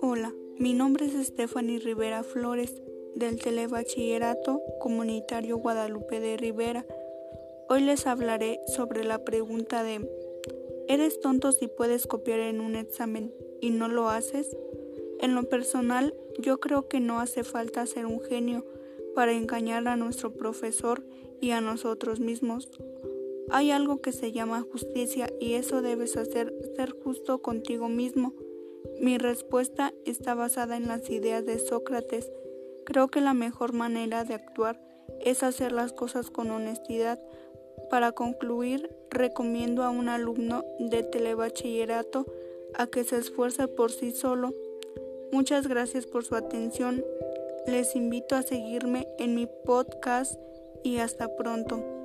Hola, mi nombre es Stephanie Rivera Flores del Telebachillerato Comunitario Guadalupe de Rivera. Hoy les hablaré sobre la pregunta de ¿Eres tonto si puedes copiar en un examen y no lo haces? En lo personal, yo creo que no hace falta ser un genio para engañar a nuestro profesor y a nosotros mismos. Hay algo que se llama justicia y eso debes hacer, ser justo contigo mismo. Mi respuesta está basada en las ideas de Sócrates. Creo que la mejor manera de actuar es hacer las cosas con honestidad. Para concluir, recomiendo a un alumno de telebachillerato a que se esfuerce por sí solo Muchas gracias por su atención. Les invito a seguirme en mi podcast y hasta pronto.